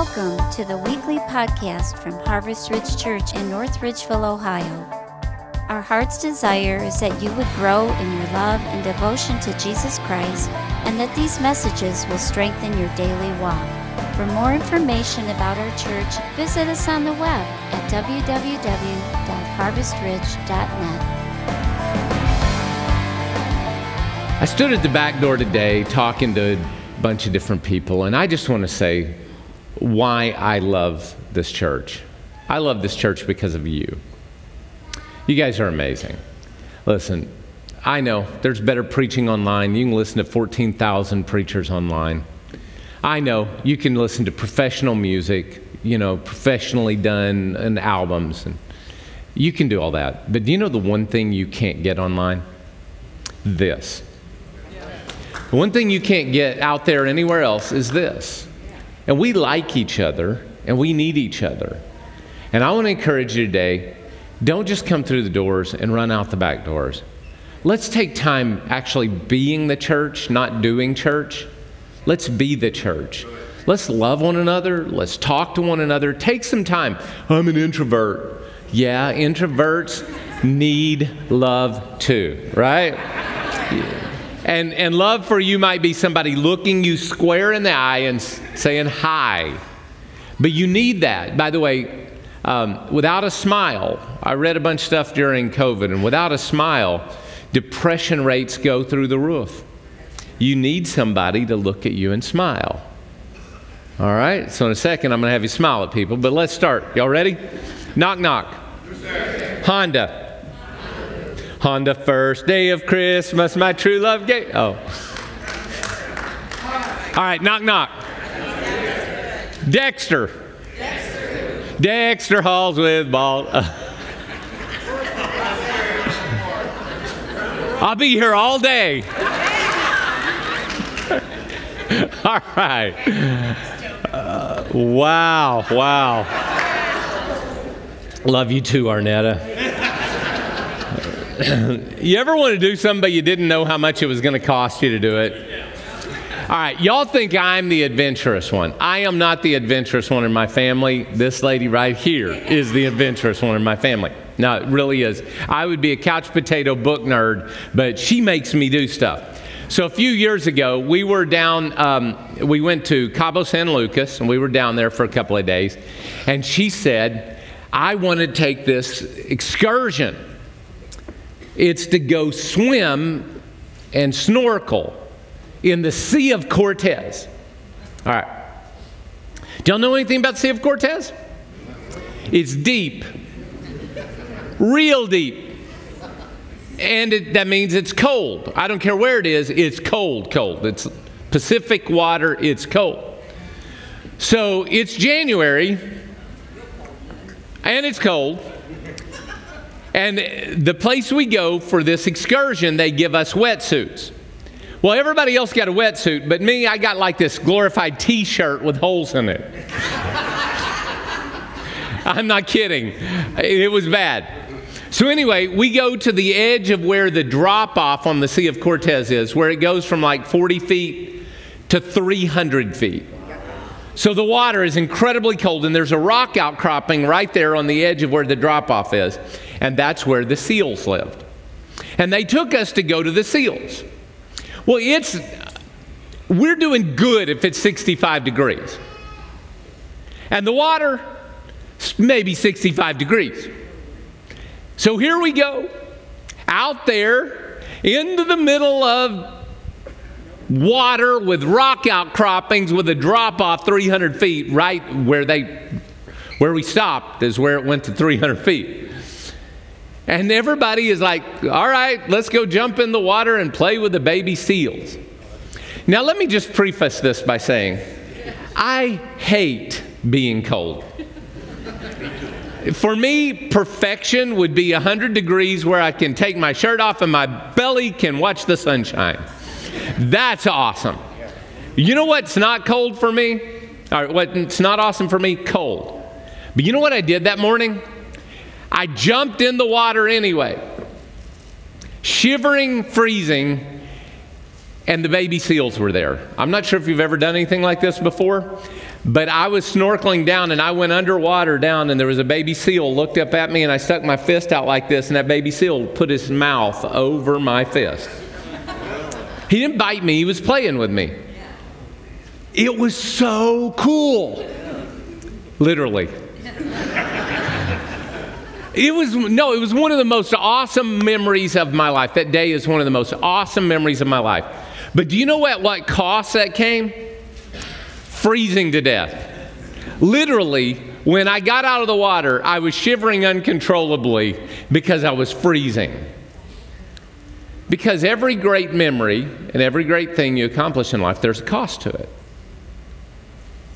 Welcome to the weekly podcast from Harvest Ridge Church in North Ridgeville, Ohio. Our heart's desire is that you would grow in your love and devotion to Jesus Christ and that these messages will strengthen your daily walk. For more information about our church, visit us on the web at www.harvestridge.net. I stood at the back door today talking to a bunch of different people, and I just want to say why I love this church. I love this church because of you. You guys are amazing. Listen, I know there's better preaching online. You can listen to 14,000 preachers online. I know you can listen to professional music, you know, professionally done and albums and you can do all that. But do you know the one thing you can't get online? This. The one thing you can't get out there anywhere else is this. And we like each other and we need each other. And I want to encourage you today don't just come through the doors and run out the back doors. Let's take time actually being the church, not doing church. Let's be the church. Let's love one another. Let's talk to one another. Take some time. I'm an introvert. Yeah, introverts need love too, right? And, and love for you might be somebody looking you square in the eye and saying hi. But you need that. By the way, um, without a smile, I read a bunch of stuff during COVID, and without a smile, depression rates go through the roof. You need somebody to look at you and smile. All right, so in a second, I'm going to have you smile at people, but let's start. Y'all ready? Knock, knock. Honda. Honda, first day of Christmas, my true love gave. Oh. All right, knock, knock. Dexter. Dexter, Dexter Halls with ball. I'll be here all day. all right. Uh, wow, wow. Love you too, Arnetta. you ever want to do something but you didn't know how much it was going to cost you to do it? All right, y'all think I'm the adventurous one. I am not the adventurous one in my family. This lady right here is the adventurous one in my family. No, it really is. I would be a couch potato book nerd, but she makes me do stuff. So a few years ago, we were down, um, we went to Cabo San Lucas, and we were down there for a couple of days. And she said, I want to take this excursion. It's to go swim and snorkel in the Sea of Cortez. All right. Do y'all know anything about the Sea of Cortez? It's deep, real deep. And it, that means it's cold. I don't care where it is, it's cold, cold. It's Pacific water, it's cold. So it's January, and it's cold. And the place we go for this excursion, they give us wetsuits. Well, everybody else got a wetsuit, but me, I got like this glorified t shirt with holes in it. I'm not kidding. It was bad. So, anyway, we go to the edge of where the drop off on the Sea of Cortez is, where it goes from like 40 feet to 300 feet. So the water is incredibly cold, and there's a rock outcropping right there on the edge of where the drop off is. And that's where the seals lived. And they took us to go to the seals. Well, it's, we're doing good if it's 65 degrees. And the water, maybe 65 degrees. So here we go, out there into the middle of water with rock outcroppings with a drop off 300 feet right where they where we stopped is where it went to 300 feet. And everybody is like all right let's go jump in the water and play with the baby seals. Now let me just preface this by saying i hate being cold. For me, perfection would be 100 degrees where I can take my shirt off and my belly can watch the sunshine. That's awesome. You know what's not cold for me? All right, what's not awesome for me? Cold. But you know what I did that morning? I jumped in the water anyway, shivering, freezing, and the baby seals were there. I'm not sure if you've ever done anything like this before, but I was snorkeling down and I went underwater down and there was a baby seal looked up at me and I stuck my fist out like this and that baby seal put his mouth over my fist. He didn't bite me, he was playing with me. It was so cool. Literally. It was, no, it was one of the most awesome memories of my life. That day is one of the most awesome memories of my life. But do you know what, what cost that came? Freezing to death. Literally, when I got out of the water, I was shivering uncontrollably because I was freezing. Because every great memory and every great thing you accomplish in life, there's a cost to it.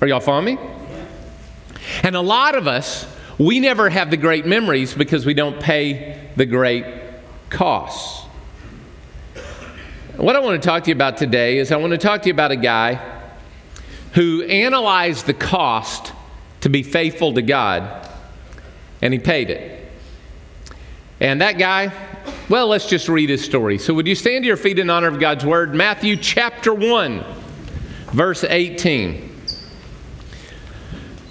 Are y'all following me? And a lot of us, we never have the great memories because we don't pay the great costs. What I want to talk to you about today is I want to talk to you about a guy who analyzed the cost to be faithful to God and he paid it. And that guy, well, let's just read his story. So, would you stand to your feet in honor of God's word? Matthew chapter 1, verse 18.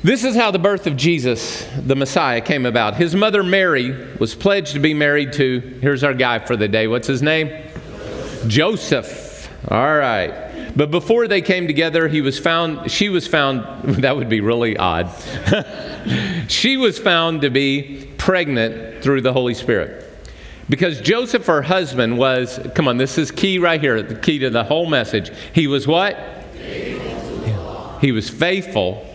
This is how the birth of Jesus, the Messiah, came about. His mother Mary was pledged to be married to, here's our guy for the day. What's his name? Joseph. All right. But before they came together, he was found, she was found, that would be really odd. she was found to be pregnant through the Holy Spirit. Because Joseph, her husband, was, come on, this is key right here, the key to the whole message. He was what? He was faithful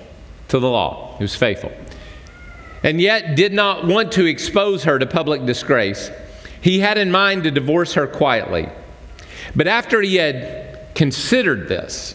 to the law. He was faithful. And yet did not want to expose her to public disgrace. He had in mind to divorce her quietly. But after he had considered this,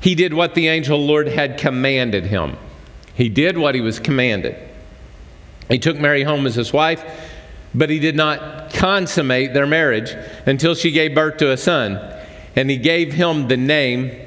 he did what the angel Lord had commanded him. He did what he was commanded. He took Mary home as his wife, but he did not consummate their marriage until she gave birth to a son, and he gave him the name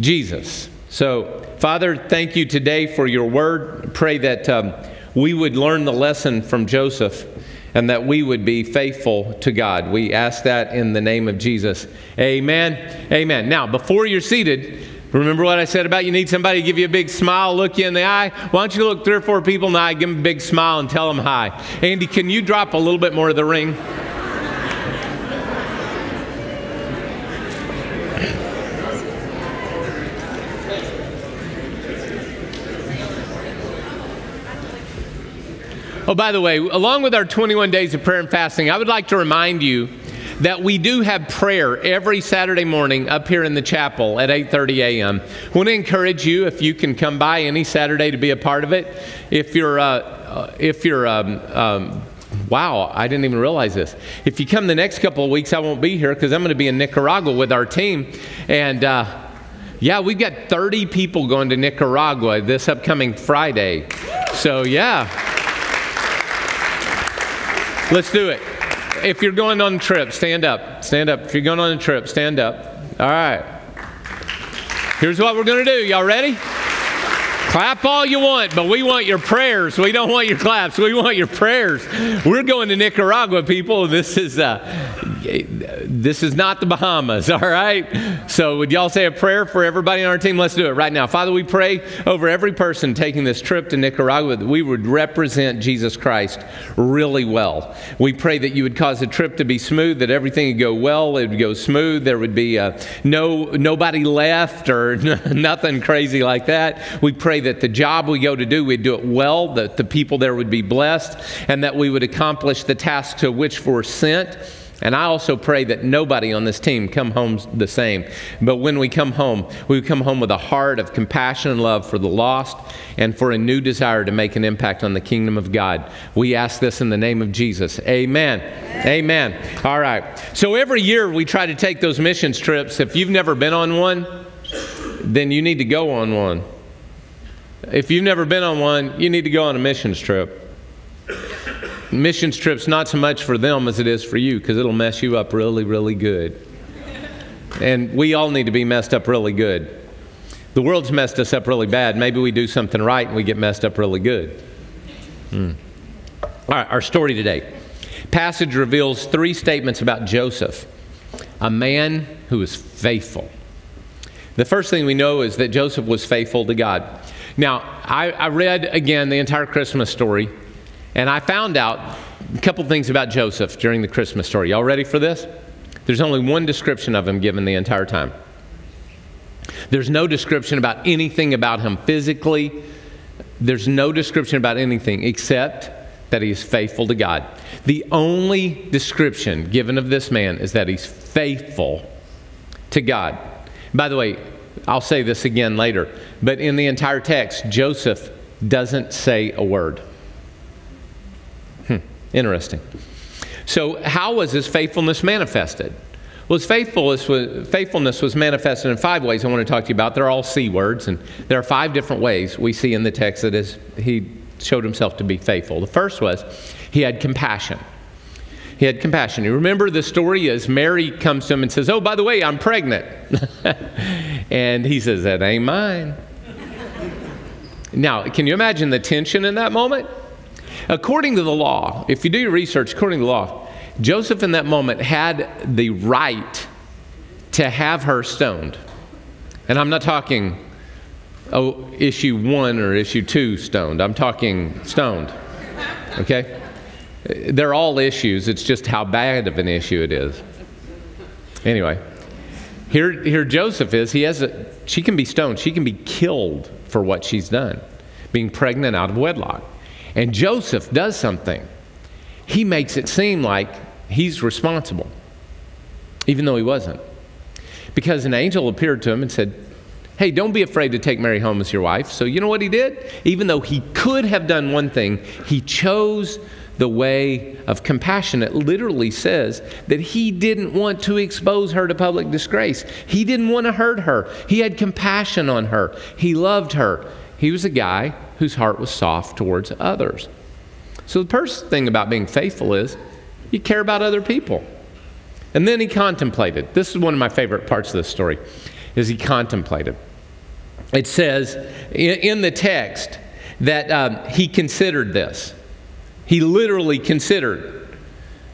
Jesus. So, Father, thank you today for your word. Pray that um, we would learn the lesson from Joseph and that we would be faithful to God. We ask that in the name of Jesus. Amen. Amen. Now, before you're seated, remember what I said about you need somebody to give you a big smile, look you in the eye? Why don't you look three or four people in the eye, give them a big smile, and tell them hi? Andy, can you drop a little bit more of the ring? Oh, by the way, along with our 21 days of prayer and fasting, I would like to remind you that we do have prayer every Saturday morning up here in the chapel at 8:30 a.m. Want to encourage you if you can come by any Saturday to be a part of it. If you're uh, uh if you're um, um, Wow, I didn't even realize this. If you come the next couple of weeks, I won't be here because I'm going to be in Nicaragua with our team. And uh, yeah, we've got 30 people going to Nicaragua this upcoming Friday. So, yeah. Let's do it. If you're going on a trip, stand up. Stand up. If you're going on a trip, stand up. All right. Here's what we're going to do. Y'all ready? Clap all you want, but we want your prayers. We don't want your claps. We want your prayers. We're going to Nicaragua, people. This is uh, this is not the Bahamas, all right? So, would y'all say a prayer for everybody on our team? Let's do it right now. Father, we pray over every person taking this trip to Nicaragua that we would represent Jesus Christ really well. We pray that you would cause the trip to be smooth, that everything would go well, it would go smooth, there would be uh, no nobody left or nothing crazy like that. We pray that the job we go to do, we'd do it well, that the people there would be blessed, and that we would accomplish the task to which we're sent And I also pray that nobody on this team come home the same. But when we come home, we come home with a heart of compassion and love for the lost and for a new desire to make an impact on the kingdom of God. We ask this in the name of Jesus. Amen. Amen. Amen. All right. So every year we try to take those missions trips. If you've never been on one, then you need to go on one. If you've never been on one, you need to go on a missions trip missions trip's not so much for them as it is for you because it'll mess you up really, really good. And we all need to be messed up really good. The world's messed us up really bad. Maybe we do something right and we get messed up really good. Hmm. All right, our story today. Passage reveals three statements about Joseph, a man who is faithful. The first thing we know is that Joseph was faithful to God. Now, I, I read again the entire Christmas story and I found out a couple things about Joseph during the Christmas story. Y'all ready for this? There's only one description of him given the entire time. There's no description about anything about him physically. There's no description about anything except that he is faithful to God. The only description given of this man is that he's faithful to God. By the way, I'll say this again later, but in the entire text, Joseph doesn't say a word. Hmm, interesting. So, how was his faithfulness manifested? Well, his faithfulness was, faithfulness was manifested in five ways I want to talk to you about. They're all C words, and there are five different ways we see in the text that he showed himself to be faithful. The first was he had compassion. He had compassion. You remember the story is Mary comes to him and says, Oh, by the way, I'm pregnant. and he says, That ain't mine. now, can you imagine the tension in that moment? According to the law, if you do your research, according to the law, Joseph in that moment had the right to have her stoned. And I'm not talking oh, issue one or issue two stoned. I'm talking stoned. Okay? They're all issues. It's just how bad of an issue it is. Anyway, here, here Joseph is. He has a, she can be stoned. She can be killed for what she's done, being pregnant out of wedlock. And Joseph does something. He makes it seem like he's responsible, even though he wasn't. Because an angel appeared to him and said, Hey, don't be afraid to take Mary home as your wife. So, you know what he did? Even though he could have done one thing, he chose the way of compassion. It literally says that he didn't want to expose her to public disgrace. He didn't want to hurt her. He had compassion on her. He loved her. He was a guy whose heart was soft towards others. So the first thing about being faithful is you care about other people. And then he contemplated. This is one of my favorite parts of this story is he contemplated. It says in, the text that um, he considered this. He literally considered.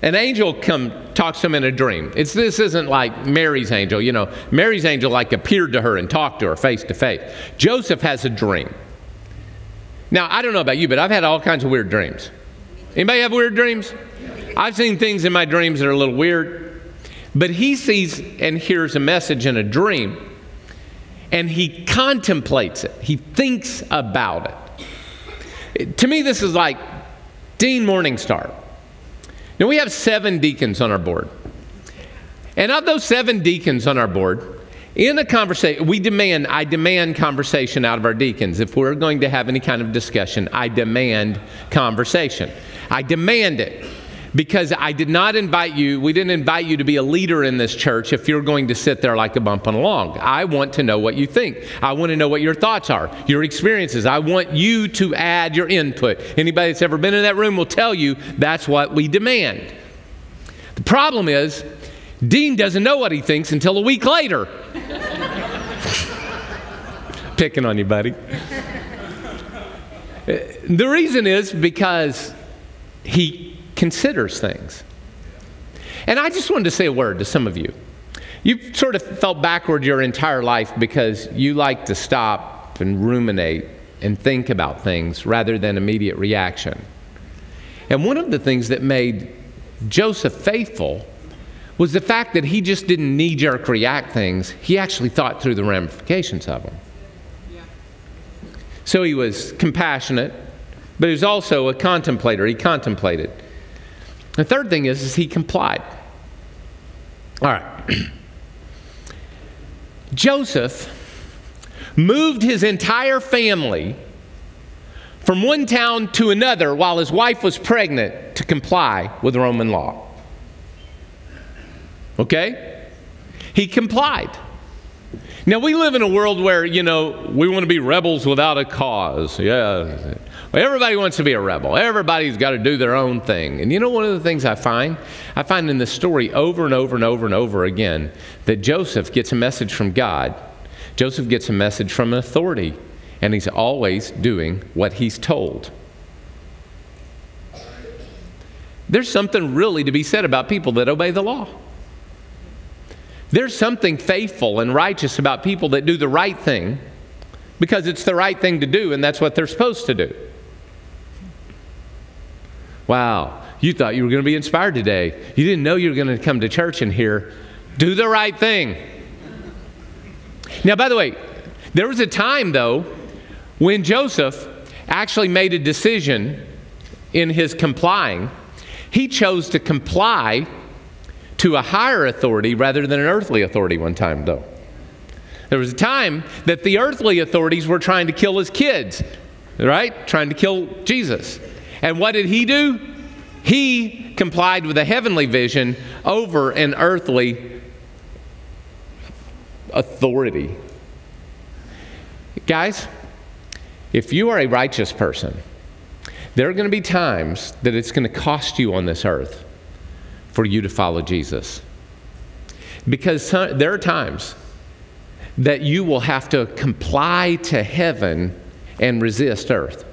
An angel come talks to him in a dream. It's this isn't like Mary's angel, you know. Mary's angel like appeared to her and talked to her face to face. Joseph has a dream. Now, I don't know about you, but I've had all kinds of weird dreams. Anybody have weird dreams? I've seen things in my dreams that are a little weird. But he sees and hears a message in a dream, and he contemplates it. He thinks about it. To me, this is like Dean Morningstar. Now, we have seven deacons on our board. And of those seven deacons on our board, in a conversation, we demand, I demand conversation out of our deacons. If we're going to have any kind of discussion, I demand conversation. I demand it because I did not invite you, we didn't invite you to be a leader in this church if you're going to sit there like a bump on a log. I want to know what you think. I want to know what your thoughts are, your experiences. I want you to add your input. Anybody that's ever been in that room will tell you that's what we demand. The problem is, Dean doesn't know what he thinks until a week later. Picking on you, buddy. Uh, the reason is because he considers things. And I just wanted to say a word to some of you. You've sort of felt backward your entire life because you like to stop and ruminate and think about things rather than immediate reaction. And one of the things that made Joseph faithful was the fact that he just didn't knee jerk react things, he actually thought through the ramifications of them. So he was compassionate, but he was also a contemplator. He contemplated. The third thing is, is he complied. All right. Joseph moved his entire family from one town to another while his wife was pregnant to comply with Roman law. Okay? He complied. Now, we live in a world where, you know, we want to be rebels without a cause. Yeah. Everybody wants to be a rebel. Everybody's got to do their own thing. And you know, one of the things I find? I find in this story over and over and over and over again that Joseph gets a message from God. Joseph gets a message from an authority, and he's always doing what he's told. There's something really to be said about people that obey the law. There's something faithful and righteous about people that do the right thing because it's the right thing to do and that's what they're supposed to do. Wow, you thought you were going to be inspired today. You didn't know you were going to come to church and hear, do the right thing. Now, by the way, there was a time, though, when Joseph actually made a decision in his complying. He chose to comply to a higher authority rather than an earthly authority one time, though. There was a time that the earthly authorities were trying to kill his kids, right? Trying to kill Jesus. And what did he do? He complied with a heavenly vision over an earthly authority. Guys, if you are a righteous person, there are going to be times that it's going to cost you on this earth for you to follow Jesus. Because there are times that you will have to comply to heaven and resist earth.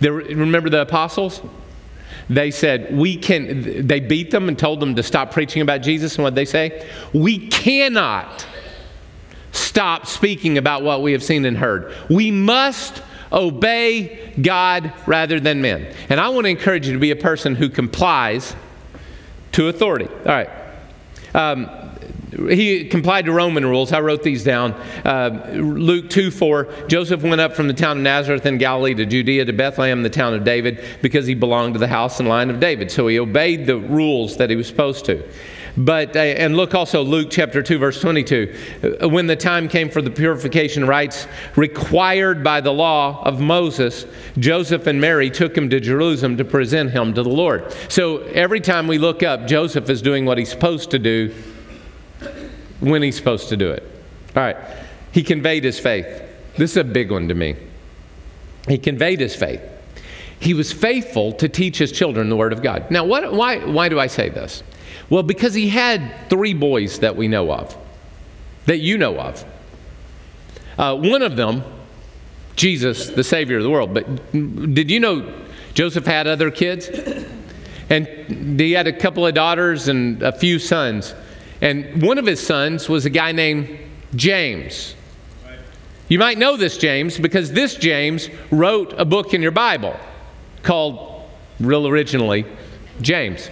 There, remember the apostles? They said, We can, they beat them and told them to stop preaching about Jesus. And what they say? We cannot stop speaking about what we have seen and heard. We must obey God rather than men. And I want to encourage you to be a person who complies to authority. All right. Um, he complied to Roman rules. I wrote these down. Uh, Luke 2 4, Joseph went up from the town of Nazareth in Galilee to Judea to Bethlehem, the town of David, because he belonged to the house and line of David. So he obeyed the rules that he was supposed to. But, uh, and look also Luke chapter 2, verse 22. Uh, when the time came for the purification rites required by the law of Moses, Joseph and Mary took him to Jerusalem to present him to the Lord. So every time we look up, Joseph is doing what he's supposed to do when he's supposed to do it. All right. He conveyed his faith. This is a big one to me. He conveyed his faith. He was faithful to teach his children the Word of God. Now, what, why, why do I say this? Well, because he had three boys that we know of, that you know of. Uh, one of them, Jesus, the Savior of the world. But did you know Joseph had other kids? And he had a couple of daughters and a few sons. And one of his sons was a guy named James. You might know this James because this James wrote a book in your Bible called, real originally, James.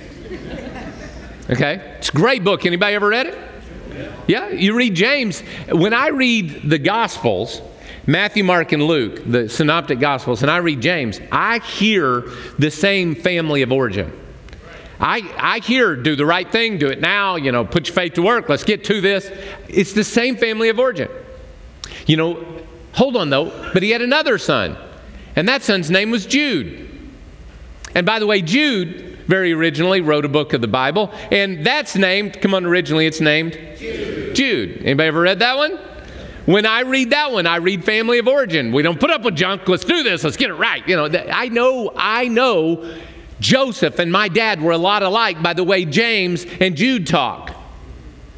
Okay? It's a great book. Anybody ever read it? Yeah, you read James. When I read the Gospels, Matthew, Mark, and Luke, the synoptic Gospels, and I read James, I hear the same family of origin. I, I hear do the right thing, do it now, you know, put your faith to work, let's get to this. It's the same family of origin. You know, hold on though, but he had another son, and that son's name was Jude. And by the way, Jude very originally wrote a book of the Bible, and that's named, come on, originally it's named Jude. Jude. Anybody ever read that one? When I read that one, I read family of origin. We don't put up with junk. Let's do this. Let's get it right. You know, I know, I know Joseph and my dad were a lot alike by the way James and Jude talk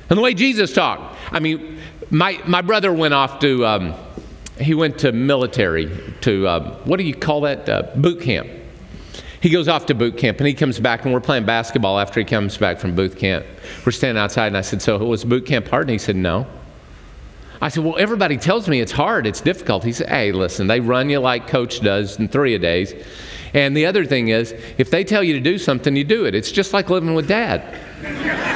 and the way Jesus talked. I mean, my, my brother went off to, um, he went to military, to, um, what do you call that? Uh, boot camp. He goes off to boot camp and he comes back and we're playing basketball after he comes back from boot camp. We're standing outside and I said, So was boot camp hard? And he said, No. I said, Well, everybody tells me it's hard, it's difficult. He said, Hey, listen, they run you like coach does in three a days. And the other thing is, if they tell you to do something, you do it. It's just like living with dad.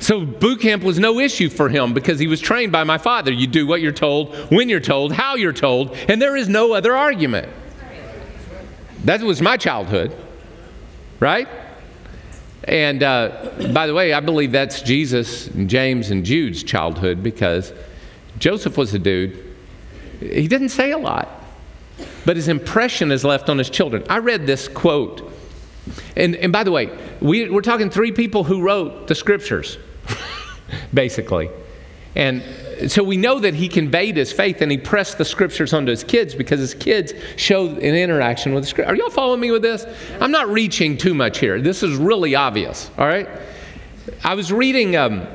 So boot camp was no issue for him because he was trained by my father. You do what you're told, when you're told, how you're told, and there is no other argument. That was my childhood. right? And uh, by the way, I believe that's Jesus, and James, and Jude's childhood because Joseph was a dude. He didn't say a lot, but his impression is left on his children. I read this quote. And, and by the way, we, we're talking three people who wrote the scriptures, basically. And so we know that he conveyed his faith and he pressed the scriptures onto his kids because his kids showed an interaction with the scripture. Are y'all following me with this? I'm not reaching too much here. This is really obvious, all right? I was reading um,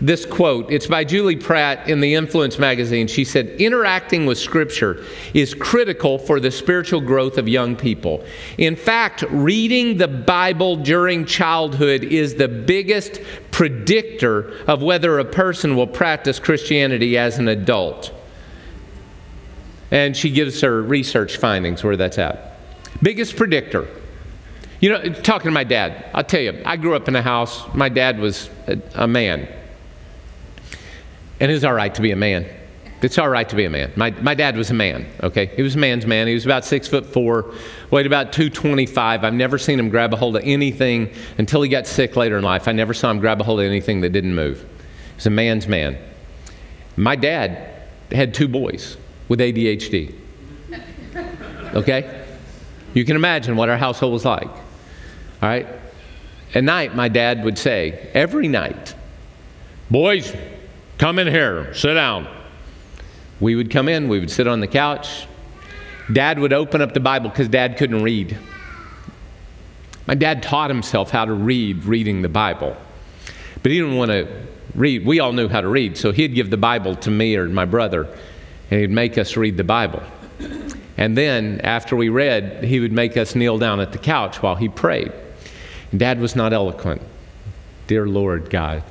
this quote. It's by Julie Pratt in the Influence magazine. She said, Interacting with Scripture is critical for the spiritual growth of young people. In fact, reading the Bible during childhood is the biggest predictor of whether a person will practice Christianity as an adult. And she gives her research findings where that's at. Biggest predictor. You know, talking to my dad, I'll tell you, I grew up in a house, my dad was a, a man. And it's all right to be a man. It's all right to be a man. My, my dad was a man, okay? He was a man's man. He was about six foot four, weighed about 225. I've never seen him grab a hold of anything until he got sick later in life. I never saw him grab a hold of anything that didn't move. He's a man's man. My dad had two boys with ADHD, okay? You can imagine what our household was like, all right? At night, my dad would say, every night, boys, Come in here, sit down. We would come in, we would sit on the couch. Dad would open up the Bible because dad couldn't read. My dad taught himself how to read reading the Bible, but he didn't want to read. We all knew how to read, so he'd give the Bible to me or my brother, and he'd make us read the Bible. And then, after we read, he would make us kneel down at the couch while he prayed. Dad was not eloquent. Dear Lord God,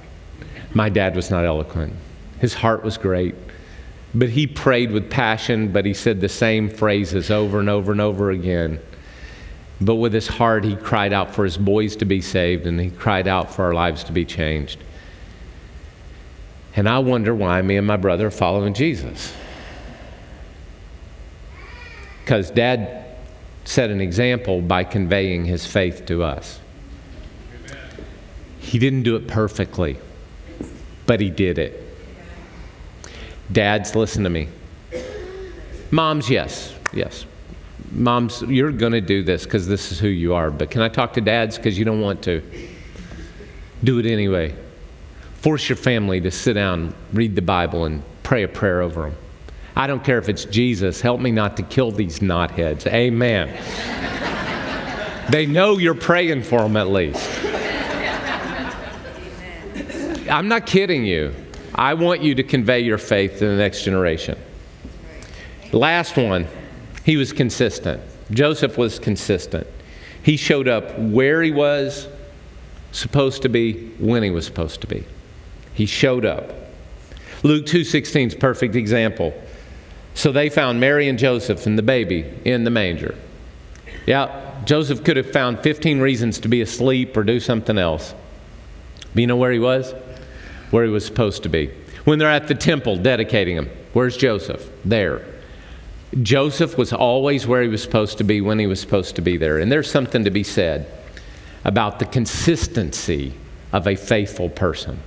my dad was not eloquent. His heart was great. But he prayed with passion, but he said the same phrases over and over and over again. But with his heart, he cried out for his boys to be saved and he cried out for our lives to be changed. And I wonder why me and my brother are following Jesus. Because dad set an example by conveying his faith to us. He didn't do it perfectly but he did it. Dads, listen to me. Moms, yes, yes. Moms, you're going to do this because this is who you are. But can I talk to dads because you don't want to? Do it anyway. Force your family to sit down, read the Bible, and pray a prayer over them. I don't care if it's Jesus. Help me not to kill these knotheads. Amen. they know you're praying for them at least. I'm not kidding you. I want you to convey your faith to the next generation. Last one, he was consistent. Joseph was consistent. He showed up where he was supposed to be when he was supposed to be. He showed up. Luke 2:16 is perfect example. So they found Mary and Joseph and the baby in the manger. Yeah, Joseph could have found 15 reasons to be asleep or do something else. But you know where he was? Where he was supposed to be. When they're at the temple dedicating him, where's Joseph? There. Joseph was always where he was supposed to be when he was supposed to be there. And there's something to be said about the consistency of a faithful person.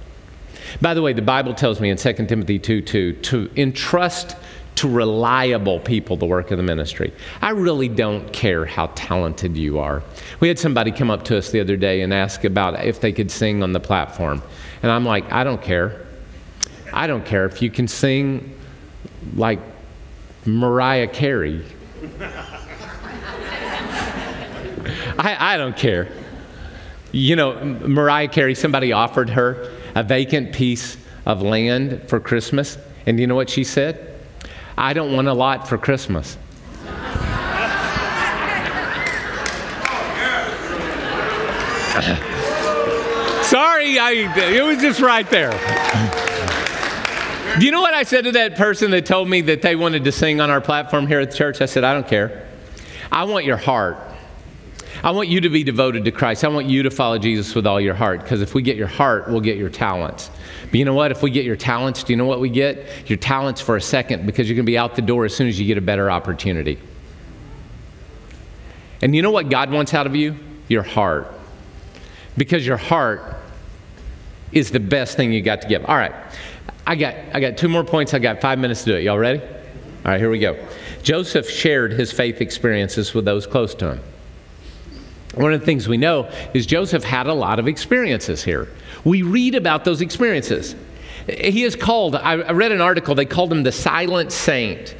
By the way, the Bible tells me in 2 Timothy 2 2 to entrust to reliable people the work of the ministry. I really don't care how talented you are. We had somebody come up to us the other day and ask about if they could sing on the platform. And I'm like, I don't care. I don't care if you can sing like Mariah Carey. I, I don't care. You know, Mariah Carey, somebody offered her a vacant piece of land for Christmas. And you know what she said? I don't want a lot for Christmas. Sorry, I, it was just right there. Do you know what I said to that person that told me that they wanted to sing on our platform here at the church? I said, I don't care. I want your heart. I want you to be devoted to Christ. I want you to follow Jesus with all your heart because if we get your heart, we'll get your talents. But you know what? If we get your talents, do you know what we get? Your talents for a second because you're going to be out the door as soon as you get a better opportunity. And you know what God wants out of you? your heart. Because your heart is the best thing you got to give. All right. I got, I got two more points. I got five minutes to do it. Y'all ready? All right, here we go. Joseph shared his faith experiences with those close to him. One of the things we know is Joseph had a lot of experiences here. We read about those experiences. He is called, I read an article, they called him the silent saint.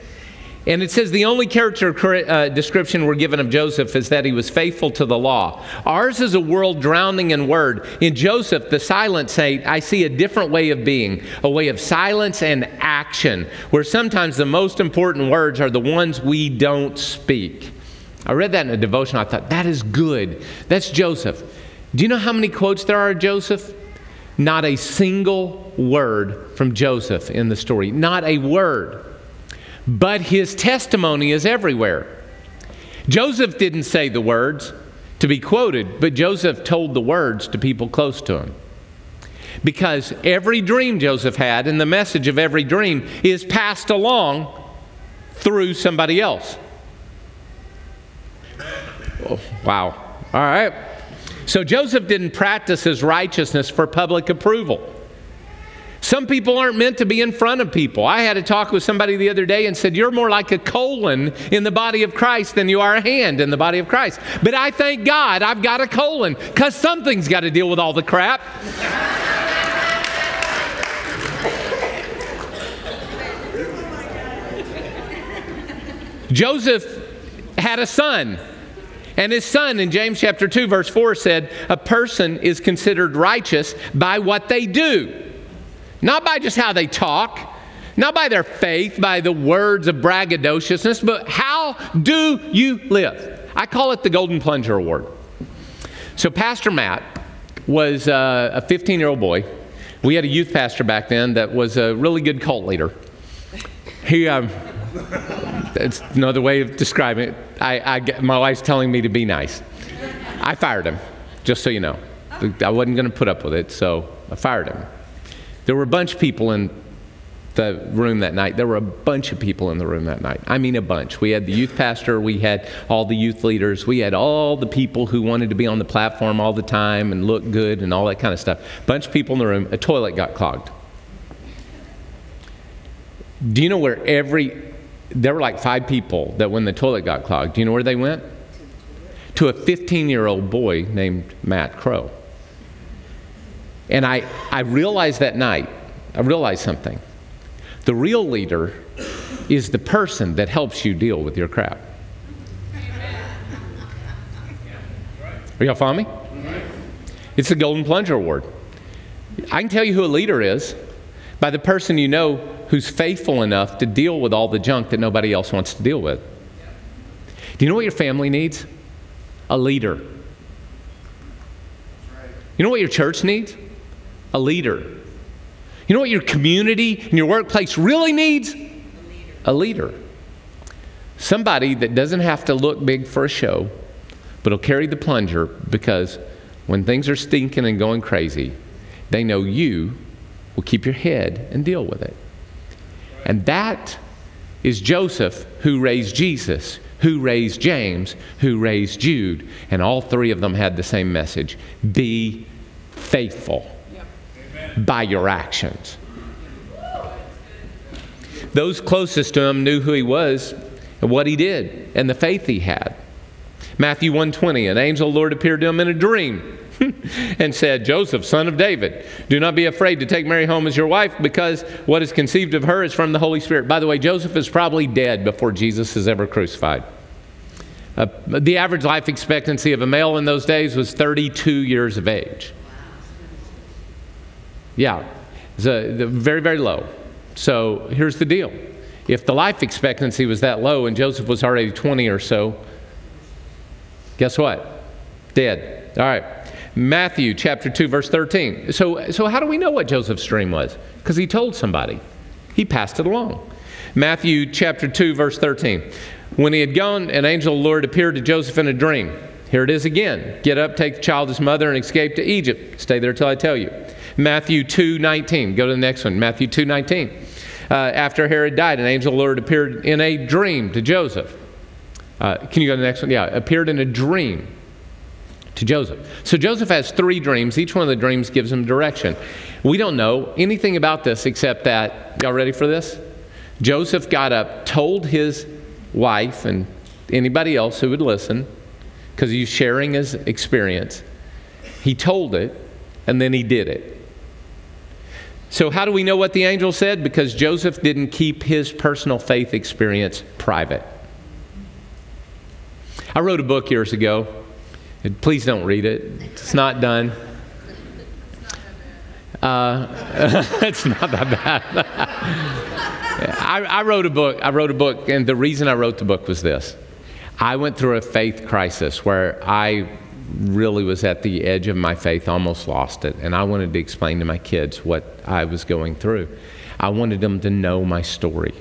And it says the only character uh, description we're given of Joseph is that he was faithful to the law. Ours is a world drowning in word. In Joseph, the silent saint, I see a different way of being, a way of silence and action, where sometimes the most important words are the ones we don't speak. I read that in a devotion. I thought, that is good. That's Joseph. Do you know how many quotes there are of Joseph? Not a single word from Joseph in the story. Not a word. But his testimony is everywhere. Joseph didn't say the words to be quoted, but Joseph told the words to people close to him. Because every dream Joseph had and the message of every dream is passed along through somebody else. Oh, wow. All right. So Joseph didn't practice his righteousness for public approval. Some people aren't meant to be in front of people. I had a talk with somebody the other day and said, You're more like a colon in the body of Christ than you are a hand in the body of Christ. But I thank God I've got a colon because something's got to deal with all the crap. Joseph had a son. And his son in James chapter 2, verse 4 said, A person is considered righteous by what they do. Not by just how they talk, not by their faith, by the words of braggadociousness, but how do you live? I call it the Golden Plunger Award. So, Pastor Matt was uh, a 15 year old boy. We had a youth pastor back then that was a really good cult leader. He, um, that's another way of describing it. I, I, my wife's telling me to be nice. I fired him, just so you know. I wasn't going to put up with it, so I fired him. There were a bunch of people in the room that night. There were a bunch of people in the room that night. I mean, a bunch. We had the youth pastor, we had all the youth leaders, we had all the people who wanted to be on the platform all the time and look good and all that kind of stuff. Bunch of people in the room. A toilet got clogged. Do you know where every, there were like five people that when the toilet got clogged, do you know where they went? To a 15 year old boy named Matt Crow. And I, I realized that night, I realized something. The real leader is the person that helps you deal with your crap. Are y'all following me? It's the Golden Plunger Award. I can tell you who a leader is by the person you know who's faithful enough to deal with all the junk that nobody else wants to deal with. Do you know what your family needs? A leader. You know what your church needs? A leader. You know what your community and your workplace really needs? A leader. Somebody that doesn't have to look big for a show, but will carry the plunger because when things are stinking and going crazy, they know you will keep your head and deal with it. And that is Joseph who raised Jesus, who raised James, who raised Jude, and all three of them had the same message be faithful by your actions. Those closest to him knew who he was and what he did and the faith he had. Matthew 120, an angel of the Lord appeared to him in a dream and said, Joseph, son of David, do not be afraid to take Mary home as your wife because what is conceived of her is from the Holy Spirit. By the way, Joseph is probably dead before Jesus is ever crucified. Uh, the average life expectancy of a male in those days was 32 years of age. Yeah, it's a, very, very low. So here's the deal if the life expectancy was that low and Joseph was already 20 or so, guess what? Dead. All right. Matthew chapter 2, verse 13. So, so how do we know what Joseph's dream was? Because he told somebody, he passed it along. Matthew chapter 2, verse 13. When he had gone, an angel of the Lord appeared to Joseph in a dream. Here it is again. Get up, take the child, his mother, and escape to Egypt. Stay there till I tell you. Matthew 2:19. Go to the next one. Matthew 2:19. Uh, after Herod died, an angel of the Lord appeared in a dream to Joseph. Uh, can you go to the next one? Yeah, appeared in a dream to Joseph. So Joseph has three dreams. Each one of the dreams gives him direction. We don't know anything about this except that, y'all ready for this? Joseph got up, told his wife and anybody else who would listen, because he's sharing his experience. He told it, and then he did it. So, how do we know what the angel said? Because Joseph didn't keep his personal faith experience private. I wrote a book years ago. Please don't read it, it's not done. Uh, it's not that bad. I, I, wrote a book. I wrote a book, and the reason I wrote the book was this. I went through a faith crisis where I really was at the edge of my faith, almost lost it, and I wanted to explain to my kids what I was going through. I wanted them to know my story.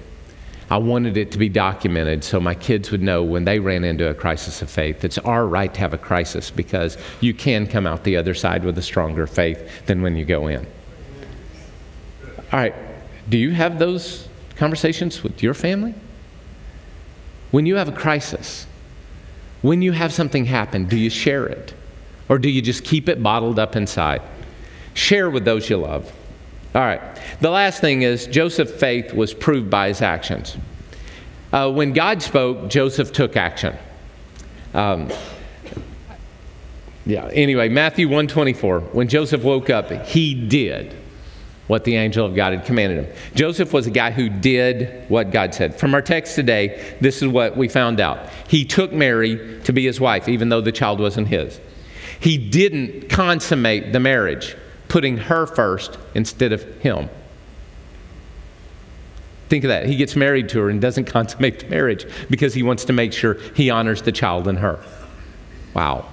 I wanted it to be documented so my kids would know when they ran into a crisis of faith. It's our right to have a crisis because you can come out the other side with a stronger faith than when you go in. All right, do you have those conversations with your family? When you have a crisis, when you have something happen, do you share it? Or do you just keep it bottled up inside? Share with those you love. All right. The last thing is Joseph's faith was proved by his actions. Uh, when God spoke, Joseph took action. Um, yeah. Anyway, Matthew 124. When Joseph woke up, he did what the angel of God had commanded him. Joseph was a guy who did what God said. From our text today, this is what we found out. He took Mary to be his wife, even though the child wasn't his. He didn't consummate the marriage putting her first instead of him. Think of that. He gets married to her and doesn't consummate the marriage because he wants to make sure he honors the child and her. Wow.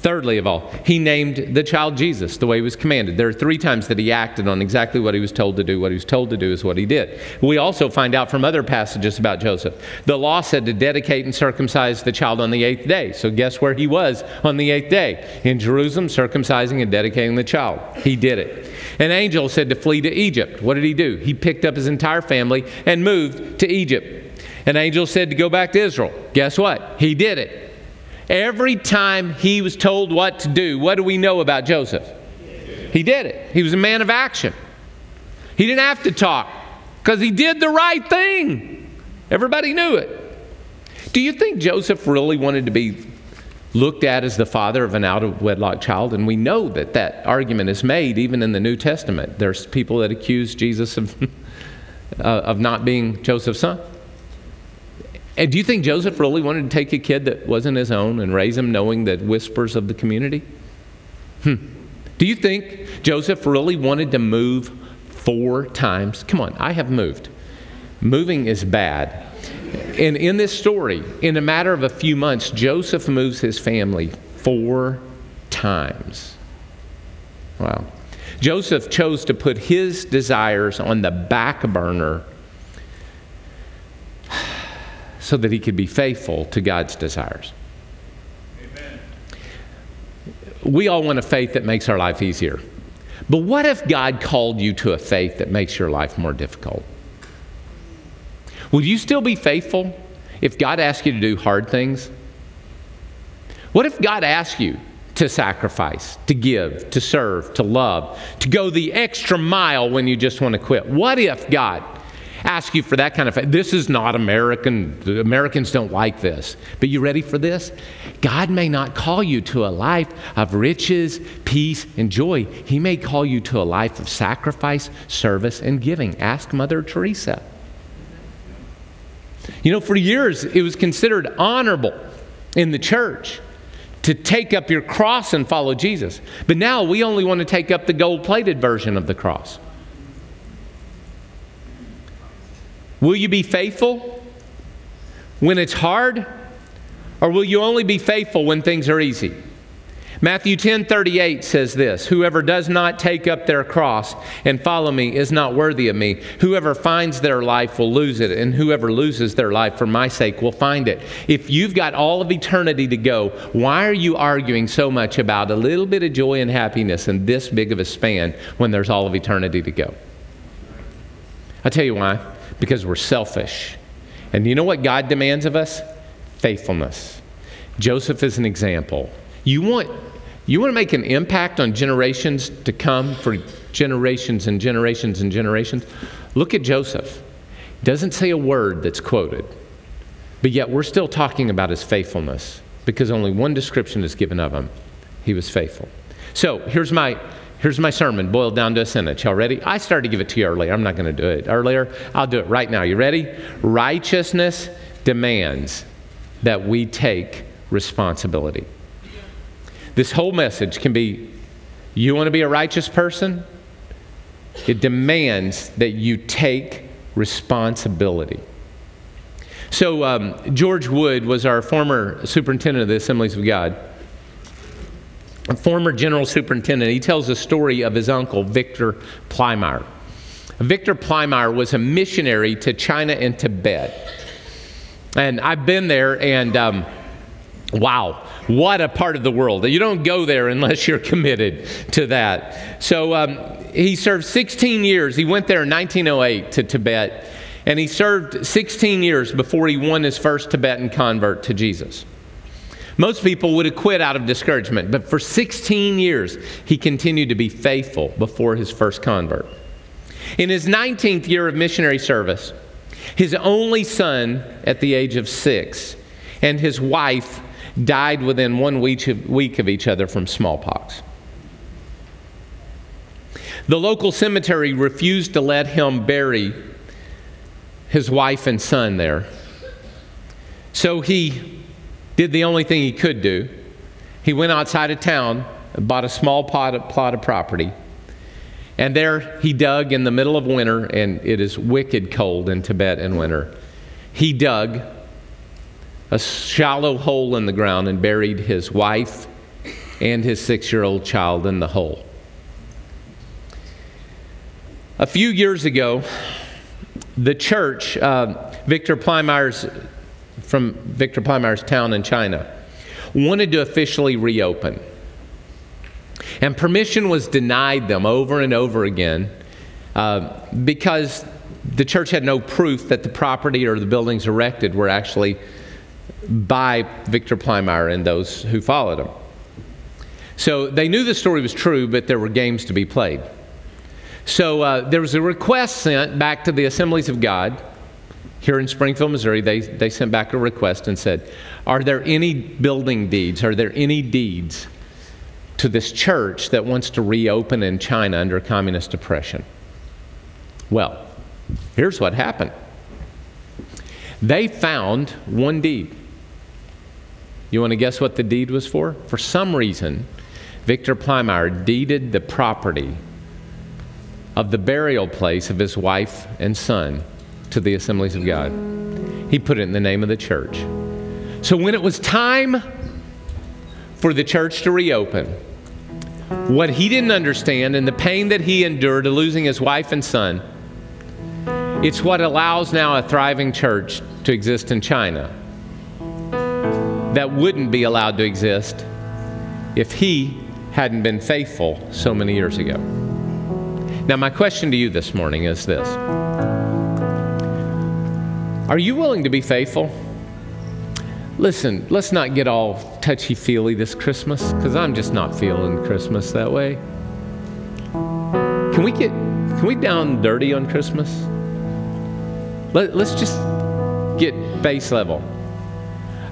Thirdly, of all, he named the child Jesus the way he was commanded. There are three times that he acted on exactly what he was told to do. What he was told to do is what he did. We also find out from other passages about Joseph. The law said to dedicate and circumcise the child on the eighth day. So, guess where he was on the eighth day? In Jerusalem, circumcising and dedicating the child. He did it. An angel said to flee to Egypt. What did he do? He picked up his entire family and moved to Egypt. An angel said to go back to Israel. Guess what? He did it. Every time he was told what to do, what do we know about Joseph? He did it. He was a man of action. He didn't have to talk because he did the right thing. Everybody knew it. Do you think Joseph really wanted to be looked at as the father of an out of wedlock child? And we know that that argument is made even in the New Testament. There's people that accuse Jesus of, uh, of not being Joseph's son. And do you think Joseph really wanted to take a kid that wasn't his own and raise him knowing the whispers of the community? Hmm. Do you think Joseph really wanted to move four times? Come on, I have moved. Moving is bad. And in this story, in a matter of a few months, Joseph moves his family four times. Wow. Joseph chose to put his desires on the back burner so that he could be faithful to God's desires. Amen. We all want a faith that makes our life easier. But what if God called you to a faith that makes your life more difficult? Would you still be faithful if God asked you to do hard things? What if God asked you to sacrifice, to give, to serve, to love, to go the extra mile when you just want to quit? What if God ask you for that kind of this is not american americans don't like this but you ready for this? God may not call you to a life of riches peace and joy. He may call you to a life of sacrifice service and giving. Ask mother teresa. You know for years it was considered honorable in the church to take up your cross and follow jesus. But now we only want to take up the gold plated version of the cross Will you be faithful when it's hard? Or will you only be faithful when things are easy? Matthew 10 38 says this Whoever does not take up their cross and follow me is not worthy of me. Whoever finds their life will lose it, and whoever loses their life for my sake will find it. If you've got all of eternity to go, why are you arguing so much about a little bit of joy and happiness in this big of a span when there's all of eternity to go? I'll tell you why because we're selfish. And you know what God demands of us? Faithfulness. Joseph is an example. You want, you want to make an impact on generations to come for generations and generations and generations? Look at Joseph. Doesn't say a word that's quoted, but yet we're still talking about his faithfulness because only one description is given of him. He was faithful. So here's my Here's my sermon boiled down to a sentence. Y'all ready? I started to give it to you earlier. I'm not going to do it earlier. I'll do it right now. You ready? Righteousness demands that we take responsibility. This whole message can be you want to be a righteous person? It demands that you take responsibility. So, um, George Wood was our former superintendent of the Assemblies of God a former general superintendent, he tells the story of his uncle, Victor Plymire. Victor Plymire was a missionary to China and Tibet. And I've been there, and um, wow, what a part of the world. You don't go there unless you're committed to that. So um, he served 16 years. He went there in 1908 to Tibet, and he served 16 years before he won his first Tibetan convert to Jesus. Most people would have quit out of discouragement, but for 16 years, he continued to be faithful before his first convert. In his 19th year of missionary service, his only son at the age of six and his wife died within one week of, each other from smallpox. The local cemetery refused to let him bury his wife and son there. So he did the only thing he could do. He went outside of town, bought a small plot of, plot of property, and there he dug in the middle of winter, and it is wicked cold in Tibet in winter. He dug a shallow hole in the ground and buried his wife and his six year old child in the hole. A few years ago, the church, uh, Victor Plymire's from Victor Plymire's town in China, wanted to officially reopen. And permission was denied them over and over again uh, because the church had no proof that the property or the buildings erected were actually by Victor Plymire and those who followed him. So they knew the story was true, but there were games to be played. So uh, there was a request sent back to the Assemblies of God here in Springfield, Missouri, they, they sent back a request and said, Are there any building deeds? Are there any deeds to this church that wants to reopen in China under communist oppression? Well, here's what happened they found one deed. You want to guess what the deed was for? For some reason, Victor Plymire deeded the property of the burial place of his wife and son to the assemblies of God. He put it in the name of the church. So when it was time for the church to reopen, what he didn't understand and the pain that he endured of losing his wife and son, it's what allows now a thriving church to exist in China that wouldn't be allowed to exist if he hadn't been faithful so many years ago. Now, my question to you this morning is this. Are you willing to be faithful? Listen, let's not get all touchy feely this Christmas because I'm just not feeling Christmas that way. Can we get can we down dirty on Christmas? Let, let's just get base level.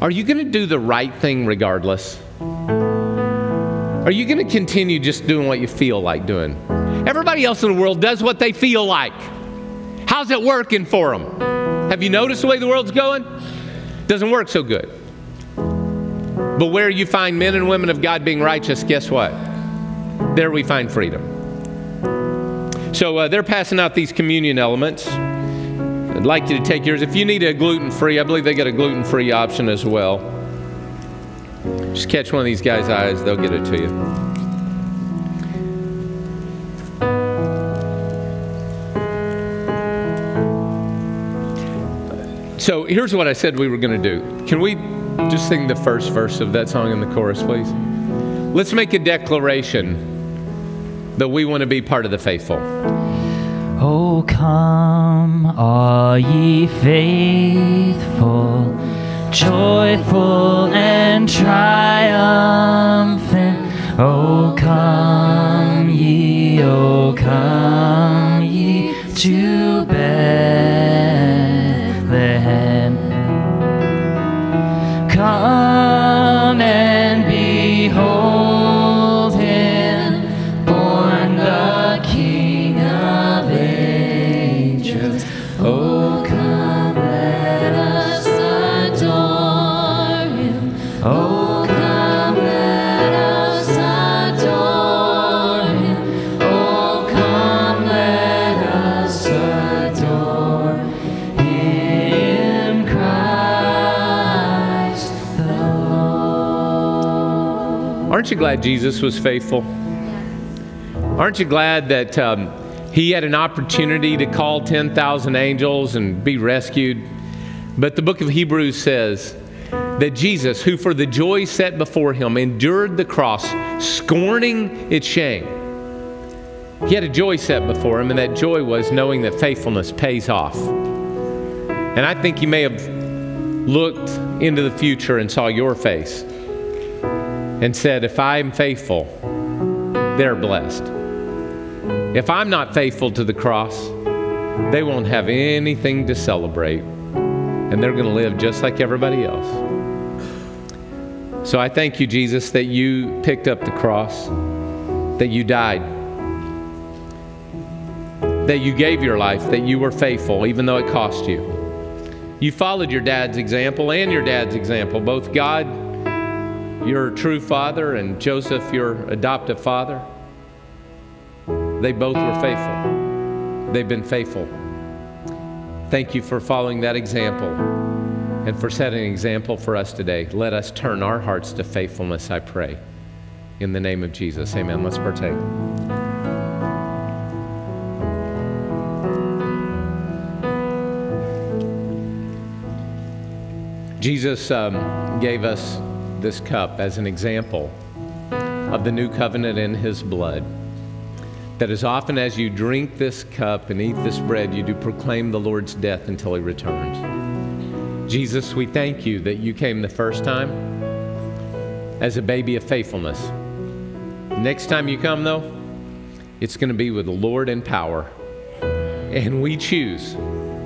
Are you going to do the right thing regardless? Are you going to continue just doing what you feel like doing? Everybody else in the world does what they feel like. How's it working for them? Have you noticed the way the world's going? Doesn't work so good. But where you find men and women of God being righteous, guess what? There we find freedom. So uh, they're passing out these communion elements. I'd like you to take yours. If you need a gluten free, I believe they got a gluten free option as well. Just catch one of these guys' eyes, they'll get it to you. So here's what I said we were going to do. Can we just sing the first verse of that song in the chorus, please? Let's make a declaration that we want to be part of the faithful. Oh, come, all ye faithful, joyful and triumphant. Oh, come ye, oh, come ye to Bethlehem. Come and behold Aren't you glad Jesus was faithful? Aren't you glad that um, he had an opportunity to call 10,000 angels and be rescued? But the book of Hebrews says that Jesus, who for the joy set before him endured the cross, scorning its shame, he had a joy set before him, and that joy was knowing that faithfulness pays off. And I think you may have looked into the future and saw your face and said, If I am faithful, they're blessed. If I'm not faithful to the cross, they won't have anything to celebrate, and they're going to live just like everybody else. So I thank you, Jesus, that you picked up the cross, that you died, that you gave your life, that you were faithful, even though it cost you. You followed your dad's example and your dad's example, both God your true father and Joseph, your adoptive father, they both were faithful. They've been faithful. Thank you for following that example and for setting an example for us today. Let us turn our hearts to faithfulness, I pray. In the name of Jesus, amen. Let's partake. Jesus um, gave us this cup as an example of the new covenant in his blood. That as often as you drink this cup and eat this bread, you do proclaim the Lord's death until he returns. Jesus, we thank you that you came the first time as a baby of faithfulness. Next time you come, though, it's going to be with the Lord in power. And we choose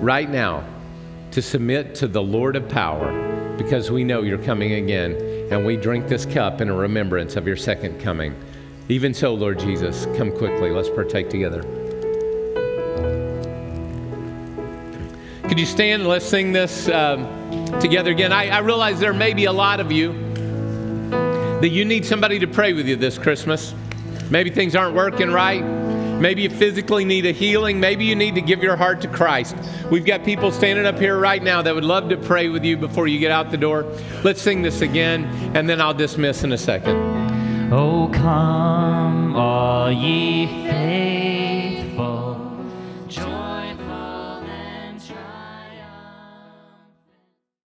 right now to submit to the Lord of power because we know you're coming again. And we drink this cup in a remembrance of your second coming. Even so, Lord Jesus, come quickly. Let's partake together. Could you stand and let's sing this um, together again? I, I realize there may be a lot of you that you need somebody to pray with you this Christmas. Maybe things aren't working right. Maybe you physically need a healing. Maybe you need to give your heart to Christ. We've got people standing up here right now that would love to pray with you before you get out the door. Let's sing this again, and then I'll dismiss in a second. Oh, come, all ye